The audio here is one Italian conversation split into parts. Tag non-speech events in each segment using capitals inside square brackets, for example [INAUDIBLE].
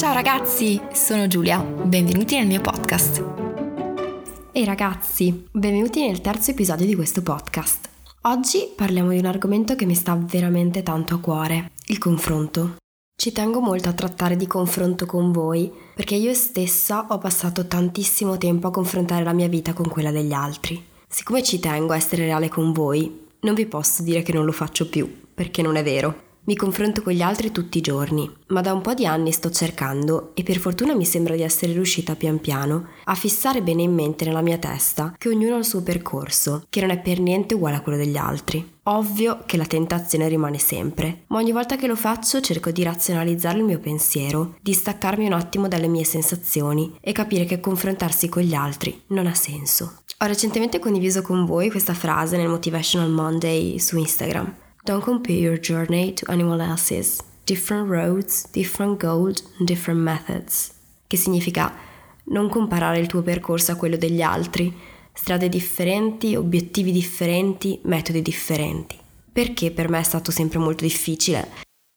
Ciao ragazzi, sono Giulia, benvenuti nel mio podcast. Ehi ragazzi, benvenuti nel terzo episodio di questo podcast. Oggi parliamo di un argomento che mi sta veramente tanto a cuore, il confronto. Ci tengo molto a trattare di confronto con voi perché io stessa ho passato tantissimo tempo a confrontare la mia vita con quella degli altri. Siccome ci tengo a essere reale con voi, non vi posso dire che non lo faccio più, perché non è vero. Mi confronto con gli altri tutti i giorni, ma da un po' di anni sto cercando, e per fortuna mi sembra di essere riuscita pian piano, a fissare bene in mente nella mia testa che ognuno ha il suo percorso, che non è per niente uguale a quello degli altri. Ovvio che la tentazione rimane sempre, ma ogni volta che lo faccio cerco di razionalizzare il mio pensiero, di staccarmi un attimo dalle mie sensazioni e capire che confrontarsi con gli altri non ha senso. Ho recentemente condiviso con voi questa frase nel Motivational Monday su Instagram. Don't compare your journey to anyone else's. Different roads, different goals, different methods. Che significa non comparare il tuo percorso a quello degli altri. Strade differenti, obiettivi differenti, metodi differenti. Perché per me è stato sempre molto difficile?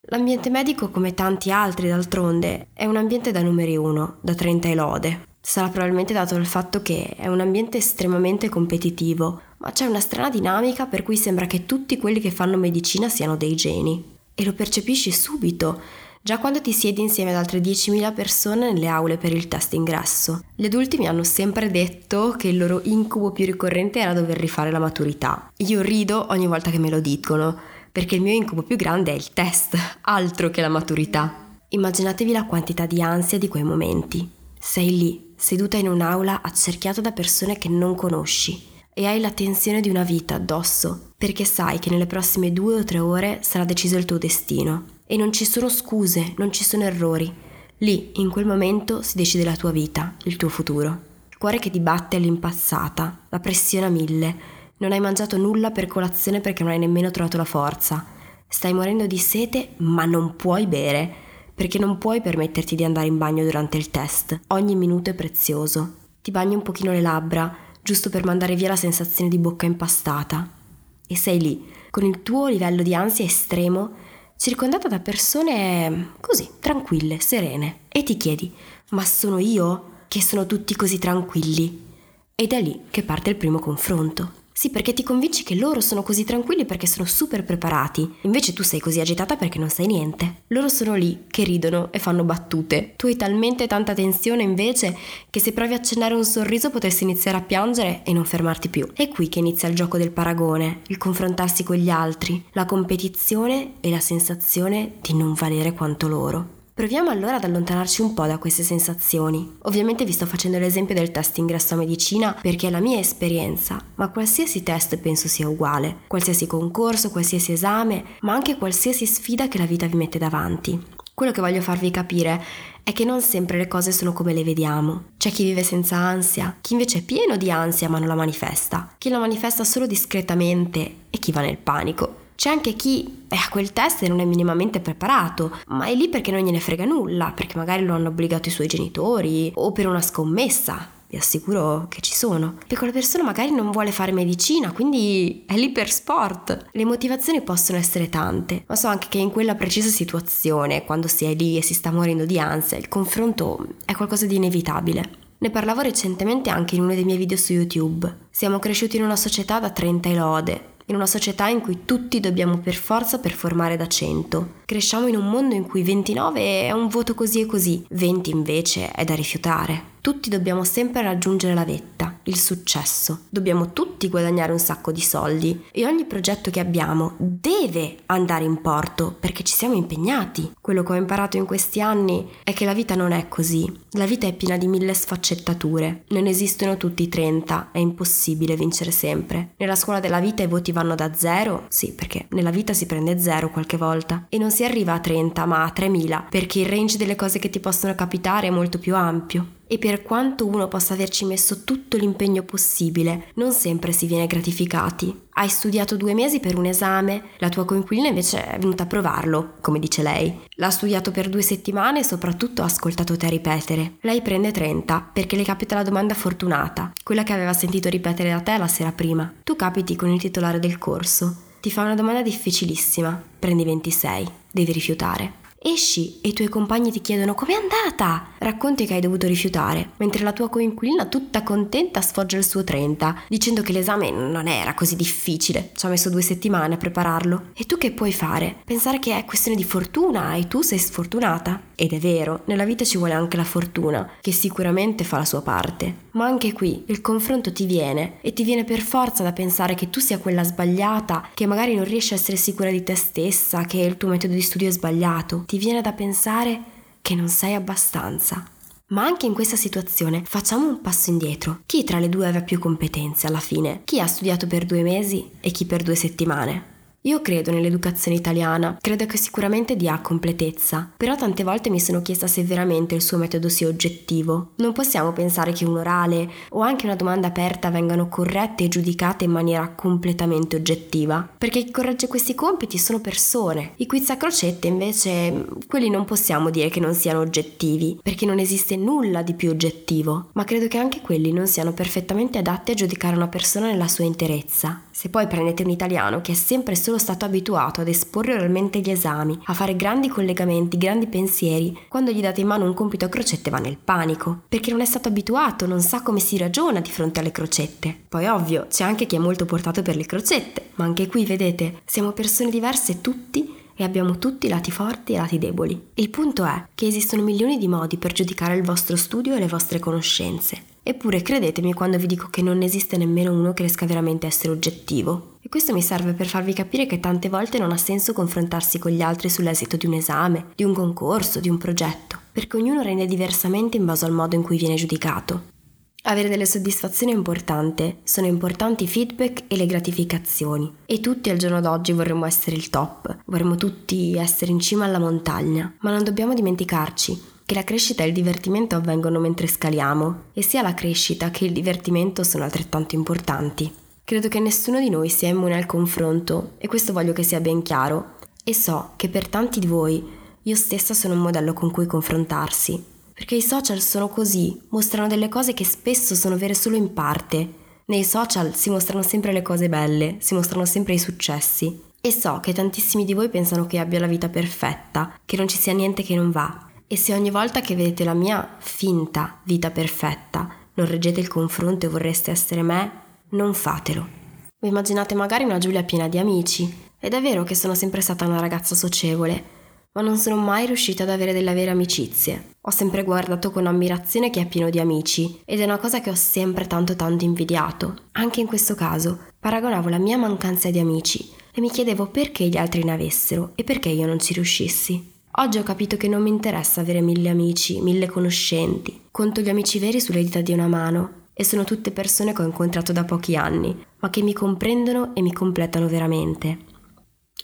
L'ambiente medico, come tanti altri d'altronde, è un ambiente da numeri uno, da 30 e lode. Sarà probabilmente dato dal fatto che è un ambiente estremamente competitivo, ma c'è una strana dinamica per cui sembra che tutti quelli che fanno medicina siano dei geni. E lo percepisci subito, già quando ti siedi insieme ad altre 10.000 persone nelle aule per il test ingresso. Gli adulti mi hanno sempre detto che il loro incubo più ricorrente era dover rifare la maturità. Io rido ogni volta che me lo dicono, perché il mio incubo più grande è il test, altro che la maturità. Immaginatevi la quantità di ansia di quei momenti. Sei lì, seduta in un'aula accerchiata da persone che non conosci e hai la tensione di una vita addosso, perché sai che nelle prossime due o tre ore sarà deciso il tuo destino. E non ci sono scuse, non ci sono errori. Lì, in quel momento, si decide la tua vita, il tuo futuro. Il cuore che ti batte all'impazzata, la pressione a mille. Non hai mangiato nulla per colazione perché non hai nemmeno trovato la forza. Stai morendo di sete, ma non puoi bere, perché non puoi permetterti di andare in bagno durante il test. Ogni minuto è prezioso. Ti bagni un pochino le labbra, giusto per mandare via la sensazione di bocca impastata. E sei lì, con il tuo livello di ansia estremo, circondata da persone così, tranquille, serene. E ti chiedi, ma sono io che sono tutti così tranquilli? Ed è lì che parte il primo confronto. Sì, perché ti convinci che loro sono così tranquilli perché sono super preparati, invece tu sei così agitata perché non sai niente. Loro sono lì, che ridono e fanno battute. Tu hai talmente tanta tensione invece che se provi a accennare un sorriso potresti iniziare a piangere e non fermarti più. È qui che inizia il gioco del paragone, il confrontarsi con gli altri, la competizione e la sensazione di non valere quanto loro. Proviamo allora ad allontanarci un po' da queste sensazioni. Ovviamente vi sto facendo l'esempio del test ingresso a medicina perché è la mia esperienza, ma qualsiasi test penso sia uguale, qualsiasi concorso, qualsiasi esame, ma anche qualsiasi sfida che la vita vi mette davanti. Quello che voglio farvi capire è che non sempre le cose sono come le vediamo. C'è chi vive senza ansia, chi invece è pieno di ansia ma non la manifesta, chi la manifesta solo discretamente e chi va nel panico. C'è anche chi è a quel test e non è minimamente preparato, ma è lì perché non gliene frega nulla, perché magari lo hanno obbligato i suoi genitori o per una scommessa. Vi assicuro che ci sono. E quella persona magari non vuole fare medicina, quindi è lì per sport. Le motivazioni possono essere tante, ma so anche che in quella precisa situazione, quando si è lì e si sta morendo di ansia, il confronto è qualcosa di inevitabile. Ne parlavo recentemente anche in uno dei miei video su YouTube. Siamo cresciuti in una società da 30 e lode, in una società in cui tutti dobbiamo per forza performare da 100. Cresciamo in un mondo in cui 29 è un voto così e così, 20 invece è da rifiutare. Tutti dobbiamo sempre raggiungere la vetta, il successo. Dobbiamo tutti guadagnare un sacco di soldi e ogni progetto che abbiamo deve andare in porto perché ci siamo impegnati. Quello che ho imparato in questi anni è che la vita non è così. La vita è piena di mille sfaccettature. Non esistono tutti i 30, è impossibile vincere sempre. Nella scuola della vita i voti vanno da zero, sì, perché nella vita si prende zero qualche volta e non si arriva a 30 ma a 3000 perché il range delle cose che ti possono capitare è molto più ampio e per quanto uno possa averci messo tutto l'impegno possibile, non sempre si viene gratificati. Hai studiato due mesi per un esame, la tua coinquilina invece è venuta a provarlo, come dice lei. L'ha studiato per due settimane e soprattutto ha ascoltato te ripetere. Lei prende 30 perché le capita la domanda fortunata, quella che aveva sentito ripetere da te la sera prima. Tu capiti con il titolare del corso. Ti fa una domanda difficilissima, prendi 26, devi rifiutare. Esci e i tuoi compagni ti chiedono com'è andata. Racconti che hai dovuto rifiutare, mentre la tua coinquilina tutta contenta sfoggia il suo 30, dicendo che l'esame non era così difficile, ci ha messo due settimane a prepararlo. E tu che puoi fare? Pensare che è questione di fortuna e tu sei sfortunata? Ed è vero, nella vita ci vuole anche la fortuna, che sicuramente fa la sua parte. Ma anche qui il confronto ti viene e ti viene per forza da pensare che tu sia quella sbagliata, che magari non riesci a essere sicura di te stessa, che il tuo metodo di studio è sbagliato. Ti viene da pensare che non sei abbastanza. Ma anche in questa situazione facciamo un passo indietro. Chi tra le due aveva più competenze alla fine? Chi ha studiato per due mesi e chi per due settimane? Io credo nell'educazione italiana, credo che sicuramente dia completezza, però tante volte mi sono chiesta se veramente il suo metodo sia oggettivo. Non possiamo pensare che un orale o anche una domanda aperta vengano corrette e giudicate in maniera completamente oggettiva, perché chi corregge questi compiti sono persone. I quiz a crocette invece, quelli non possiamo dire che non siano oggettivi, perché non esiste nulla di più oggettivo, ma credo che anche quelli non siano perfettamente adatti a giudicare una persona nella sua interezza. Se poi prendete un italiano che è sempre solo stato abituato ad esporre oralmente gli esami, a fare grandi collegamenti, grandi pensieri, quando gli date in mano un compito a crocette va nel panico, perché non è stato abituato, non sa come si ragiona di fronte alle crocette. Poi ovvio, c'è anche chi è molto portato per le crocette, ma anche qui vedete, siamo persone diverse tutti e abbiamo tutti lati forti e lati deboli. Il punto è che esistono milioni di modi per giudicare il vostro studio e le vostre conoscenze. Eppure credetemi quando vi dico che non esiste nemmeno uno che riesca veramente a essere oggettivo. E questo mi serve per farvi capire che tante volte non ha senso confrontarsi con gli altri sull'esito di un esame, di un concorso, di un progetto, perché ognuno rende diversamente in base al modo in cui viene giudicato. Avere delle soddisfazioni è importante, sono importanti i feedback e le gratificazioni. E tutti al giorno d'oggi vorremmo essere il top, vorremmo tutti essere in cima alla montagna, ma non dobbiamo dimenticarci che la crescita e il divertimento avvengono mentre scaliamo e sia la crescita che il divertimento sono altrettanto importanti. Credo che nessuno di noi sia immune al confronto e questo voglio che sia ben chiaro e so che per tanti di voi io stessa sono un modello con cui confrontarsi, perché i social sono così, mostrano delle cose che spesso sono vere solo in parte. Nei social si mostrano sempre le cose belle, si mostrano sempre i successi. E so che tantissimi di voi pensano che abbia la vita perfetta, che non ci sia niente che non va. E se ogni volta che vedete la mia finta vita perfetta non reggete il confronto e vorreste essere me, non fatelo. Vi immaginate magari una Giulia piena di amici, ed è vero che sono sempre stata una ragazza socievole, ma non sono mai riuscita ad avere delle vere amicizie. Ho sempre guardato con ammirazione chi è pieno di amici, ed è una cosa che ho sempre tanto tanto invidiato. Anche in questo caso, paragonavo la mia mancanza di amici e mi chiedevo perché gli altri ne avessero e perché io non ci riuscissi. Oggi ho capito che non mi interessa avere mille amici, mille conoscenti. Conto gli amici veri sulle dita di una mano e sono tutte persone che ho incontrato da pochi anni, ma che mi comprendono e mi completano veramente.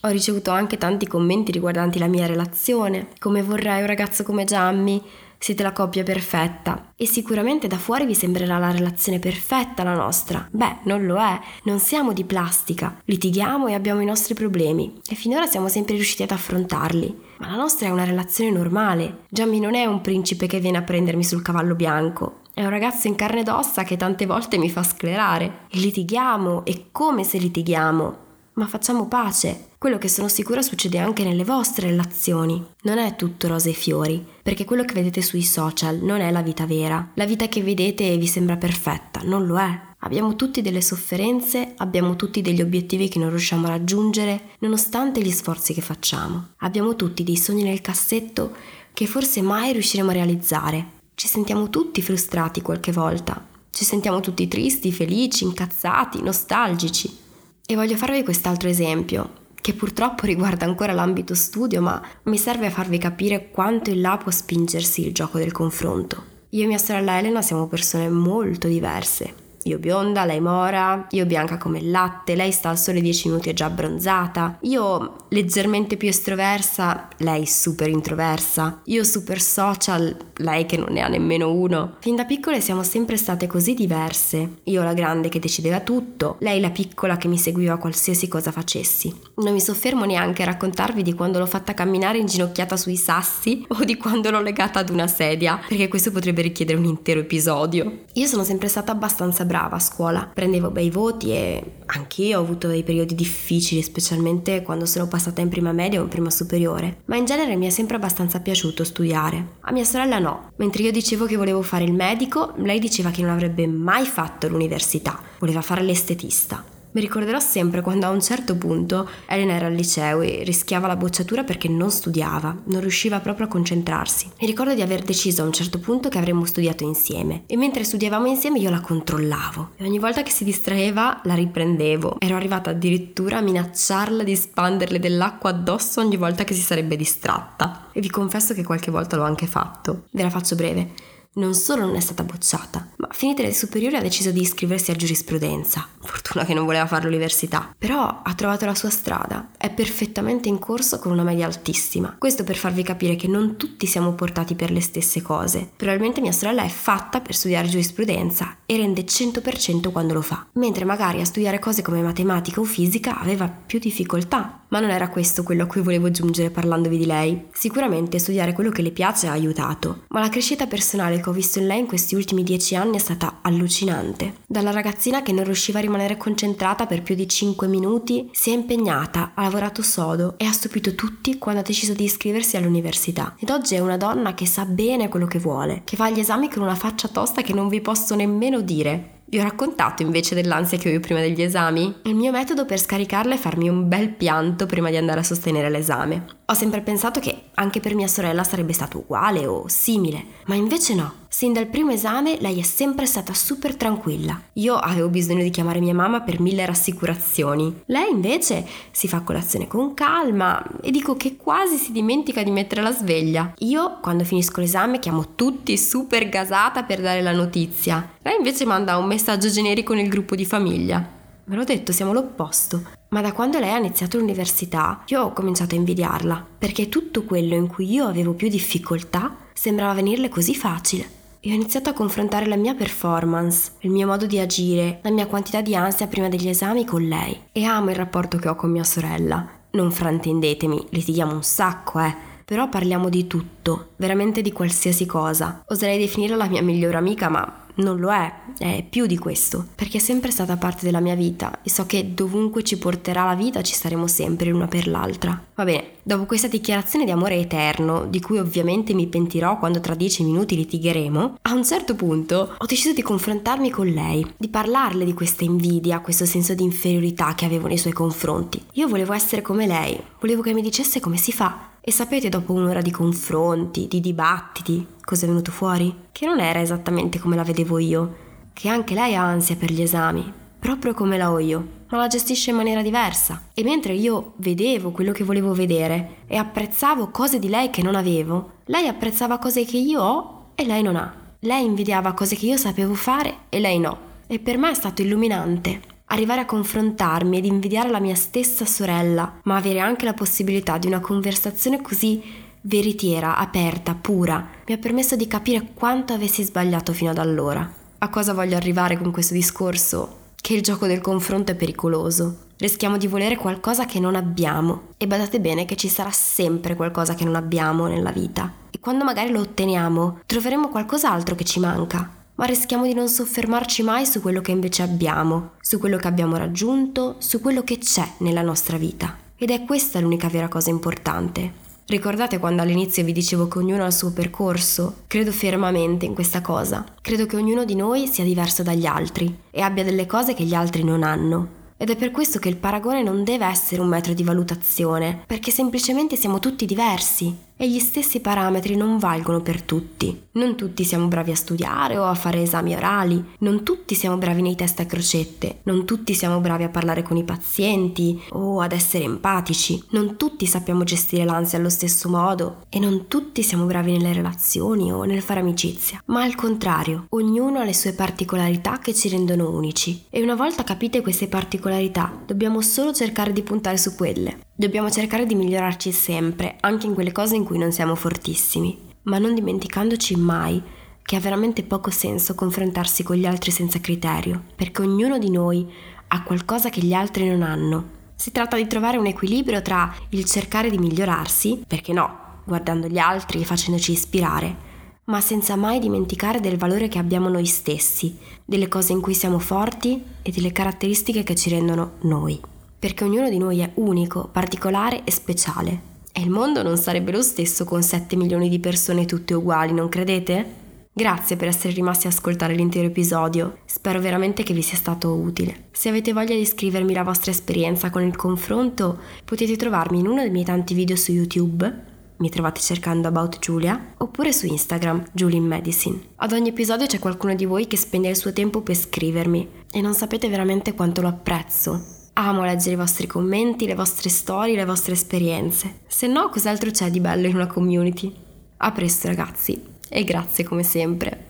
Ho ricevuto anche tanti commenti riguardanti la mia relazione, come vorrei un ragazzo come Giammi, siete la coppia perfetta e sicuramente da fuori vi sembrerà la relazione perfetta la nostra. Beh, non lo è, non siamo di plastica, litighiamo e abbiamo i nostri problemi e finora siamo sempre riusciti ad affrontarli. Ma la nostra è una relazione normale. Giammi non è un principe che viene a prendermi sul cavallo bianco. È un ragazzo in carne ed ossa che tante volte mi fa sclerare. Litighiamo, e come se litighiamo ma facciamo pace. Quello che sono sicura succede anche nelle vostre relazioni. Non è tutto rose e fiori, perché quello che vedete sui social non è la vita vera. La vita che vedete vi sembra perfetta, non lo è. Abbiamo tutti delle sofferenze, abbiamo tutti degli obiettivi che non riusciamo a raggiungere, nonostante gli sforzi che facciamo. Abbiamo tutti dei sogni nel cassetto che forse mai riusciremo a realizzare. Ci sentiamo tutti frustrati qualche volta. Ci sentiamo tutti tristi, felici, incazzati, nostalgici. E voglio farvi quest'altro esempio, che purtroppo riguarda ancora l'ambito studio, ma mi serve a farvi capire quanto in là può spingersi il gioco del confronto. Io e mia sorella Elena siamo persone molto diverse, io bionda, lei mora, io bianca come il latte, lei sta al sole 10 minuti e già abbronzata, io leggermente più estroversa, lei super introversa, io super social, lei che non ne ha nemmeno uno. Fin da piccole siamo sempre state così diverse, io la grande che decideva tutto, lei la piccola che mi seguiva qualsiasi cosa facessi. Non mi soffermo neanche a raccontarvi di quando l'ho fatta camminare inginocchiata sui sassi [LAUGHS] o di quando l'ho legata ad una sedia, perché questo potrebbe richiedere un intero episodio. Io sono sempre stata abbastanza brava a scuola, prendevo bei voti e anch'io ho avuto dei periodi difficili, specialmente quando sono passata in prima media o in prima superiore, ma in genere mi è sempre abbastanza piaciuto studiare. A mia sorella no, mentre io dicevo che volevo fare il medico, lei diceva che non avrebbe mai fatto l'università, voleva fare l'estetista. Mi ricorderò sempre quando a un certo punto Elena era al liceo e rischiava la bocciatura perché non studiava, non riusciva proprio a concentrarsi. Mi ricordo di aver deciso a un certo punto che avremmo studiato insieme e mentre studiavamo insieme io la controllavo e ogni volta che si distraeva la riprendevo. Ero arrivata addirittura a minacciarla di spanderle dell'acqua addosso ogni volta che si sarebbe distratta. E vi confesso che qualche volta l'ho anche fatto. Ve la faccio breve non solo non è stata bocciata, ma finite le superiori ha deciso di iscriversi a giurisprudenza. Fortuna che non voleva fare l'università. Però ha trovato la sua strada, è perfettamente in corso con una media altissima. Questo per farvi capire che non tutti siamo portati per le stesse cose. Probabilmente mia sorella è fatta per studiare giurisprudenza e rende 100% quando lo fa, mentre magari a studiare cose come matematica o fisica aveva più difficoltà. Ma non era questo quello a cui volevo giungere parlandovi di lei. Sicuramente studiare quello che le piace ha aiutato, ma la crescita personale ho visto in lei in questi ultimi dieci anni è stata allucinante. Dalla ragazzina che non riusciva a rimanere concentrata per più di 5 minuti, si è impegnata, ha lavorato sodo e ha stupito tutti quando ha deciso di iscriversi all'università. Ed oggi è una donna che sa bene quello che vuole, che fa gli esami con una faccia tosta che non vi posso nemmeno dire. Vi ho raccontato invece dell'ansia che io prima degli esami? Il mio metodo per scaricarla è farmi un bel pianto prima di andare a sostenere l'esame. Ho sempre pensato che anche per mia sorella sarebbe stato uguale o simile, ma invece no. Sin dal primo esame lei è sempre stata super tranquilla. Io avevo bisogno di chiamare mia mamma per mille rassicurazioni. Lei invece si fa colazione con calma e dico che quasi si dimentica di mettere la sveglia. Io quando finisco l'esame chiamo tutti super gasata per dare la notizia. Lei invece manda un messaggio generico nel gruppo di famiglia. Ve l'ho detto, siamo l'opposto. Ma da quando lei ha iniziato l'università, io ho cominciato a invidiarla, perché tutto quello in cui io avevo più difficoltà sembrava venirle così facile. E ho iniziato a confrontare la mia performance, il mio modo di agire, la mia quantità di ansia prima degli esami con lei. E amo il rapporto che ho con mia sorella. Non fraintendetemi, litighiamo un sacco, eh. Però parliamo di tutto, veramente di qualsiasi cosa. Oserei definirla la mia migliore amica, ma non lo è, è più di questo, perché è sempre stata parte della mia vita e so che dovunque ci porterà la vita ci staremo sempre l'una per l'altra. Va bene, dopo questa dichiarazione di amore eterno, di cui ovviamente mi pentirò quando tra dieci minuti litigheremo, a un certo punto ho deciso di confrontarmi con lei, di parlarle di questa invidia, questo senso di inferiorità che avevo nei suoi confronti. Io volevo essere come lei, volevo che mi dicesse come si fa. E sapete dopo un'ora di confronti, di dibattiti, cosa è venuto fuori? Che non era esattamente come la vedevo io, che anche lei ha ansia per gli esami, proprio come la ho io, ma la gestisce in maniera diversa. E mentre io vedevo quello che volevo vedere e apprezzavo cose di lei che non avevo, lei apprezzava cose che io ho e lei non ha. Lei invidiava cose che io sapevo fare e lei no. E per me è stato illuminante arrivare a confrontarmi ed invidiare la mia stessa sorella, ma avere anche la possibilità di una conversazione così veritiera, aperta, pura, mi ha permesso di capire quanto avessi sbagliato fino ad allora. A cosa voglio arrivare con questo discorso? Che il gioco del confronto è pericoloso. Rischiamo di volere qualcosa che non abbiamo e badate bene che ci sarà sempre qualcosa che non abbiamo nella vita. E quando magari lo otteniamo, troveremo qualcos'altro che ci manca. Ma rischiamo di non soffermarci mai su quello che invece abbiamo, su quello che abbiamo raggiunto, su quello che c'è nella nostra vita. Ed è questa l'unica vera cosa importante. Ricordate quando all'inizio vi dicevo che ognuno ha il suo percorso? Credo fermamente in questa cosa. Credo che ognuno di noi sia diverso dagli altri e abbia delle cose che gli altri non hanno. Ed è per questo che il paragone non deve essere un metro di valutazione, perché semplicemente siamo tutti diversi e gli stessi parametri non valgono per tutti. Non tutti siamo bravi a studiare o a fare esami orali, non tutti siamo bravi nei test a crocette, non tutti siamo bravi a parlare con i pazienti o ad essere empatici, non tutti sappiamo gestire l'ansia allo stesso modo e non tutti siamo bravi nelle relazioni o nel fare amicizia. Ma al contrario, ognuno ha le sue particolarità che ci rendono unici e una volta capite queste particolarità dobbiamo solo cercare di puntare su quelle. Dobbiamo cercare di migliorarci sempre, anche in quelle cose in cui non siamo fortissimi, ma non dimenticandoci mai che ha veramente poco senso confrontarsi con gli altri senza criterio, perché ognuno di noi ha qualcosa che gli altri non hanno. Si tratta di trovare un equilibrio tra il cercare di migliorarsi, perché no, guardando gli altri e facendoci ispirare, ma senza mai dimenticare del valore che abbiamo noi stessi, delle cose in cui siamo forti e delle caratteristiche che ci rendono noi. Perché ognuno di noi è unico, particolare e speciale. E il mondo non sarebbe lo stesso con 7 milioni di persone tutte uguali, non credete? Grazie per essere rimasti a ascoltare l'intero episodio, spero veramente che vi sia stato utile. Se avete voglia di scrivermi la vostra esperienza con il confronto, potete trovarmi in uno dei miei tanti video su YouTube, mi trovate cercando About Giulia, oppure su Instagram, Julie Medicine. Ad ogni episodio c'è qualcuno di voi che spende il suo tempo per scrivermi e non sapete veramente quanto lo apprezzo. Amo leggere i vostri commenti, le vostre storie, le vostre esperienze. Se no, cos'altro c'è di bello in una community? A presto ragazzi e grazie come sempre.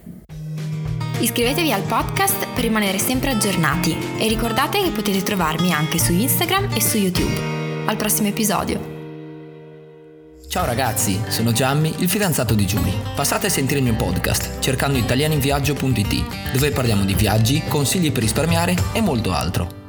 Iscrivetevi al podcast per rimanere sempre aggiornati e ricordate che potete trovarmi anche su Instagram e su YouTube. Al prossimo episodio. Ciao ragazzi, sono Giammi, il fidanzato di Giulia. Passate a sentire il mio podcast cercando italianinviaggio.it, dove parliamo di viaggi, consigli per risparmiare e molto altro.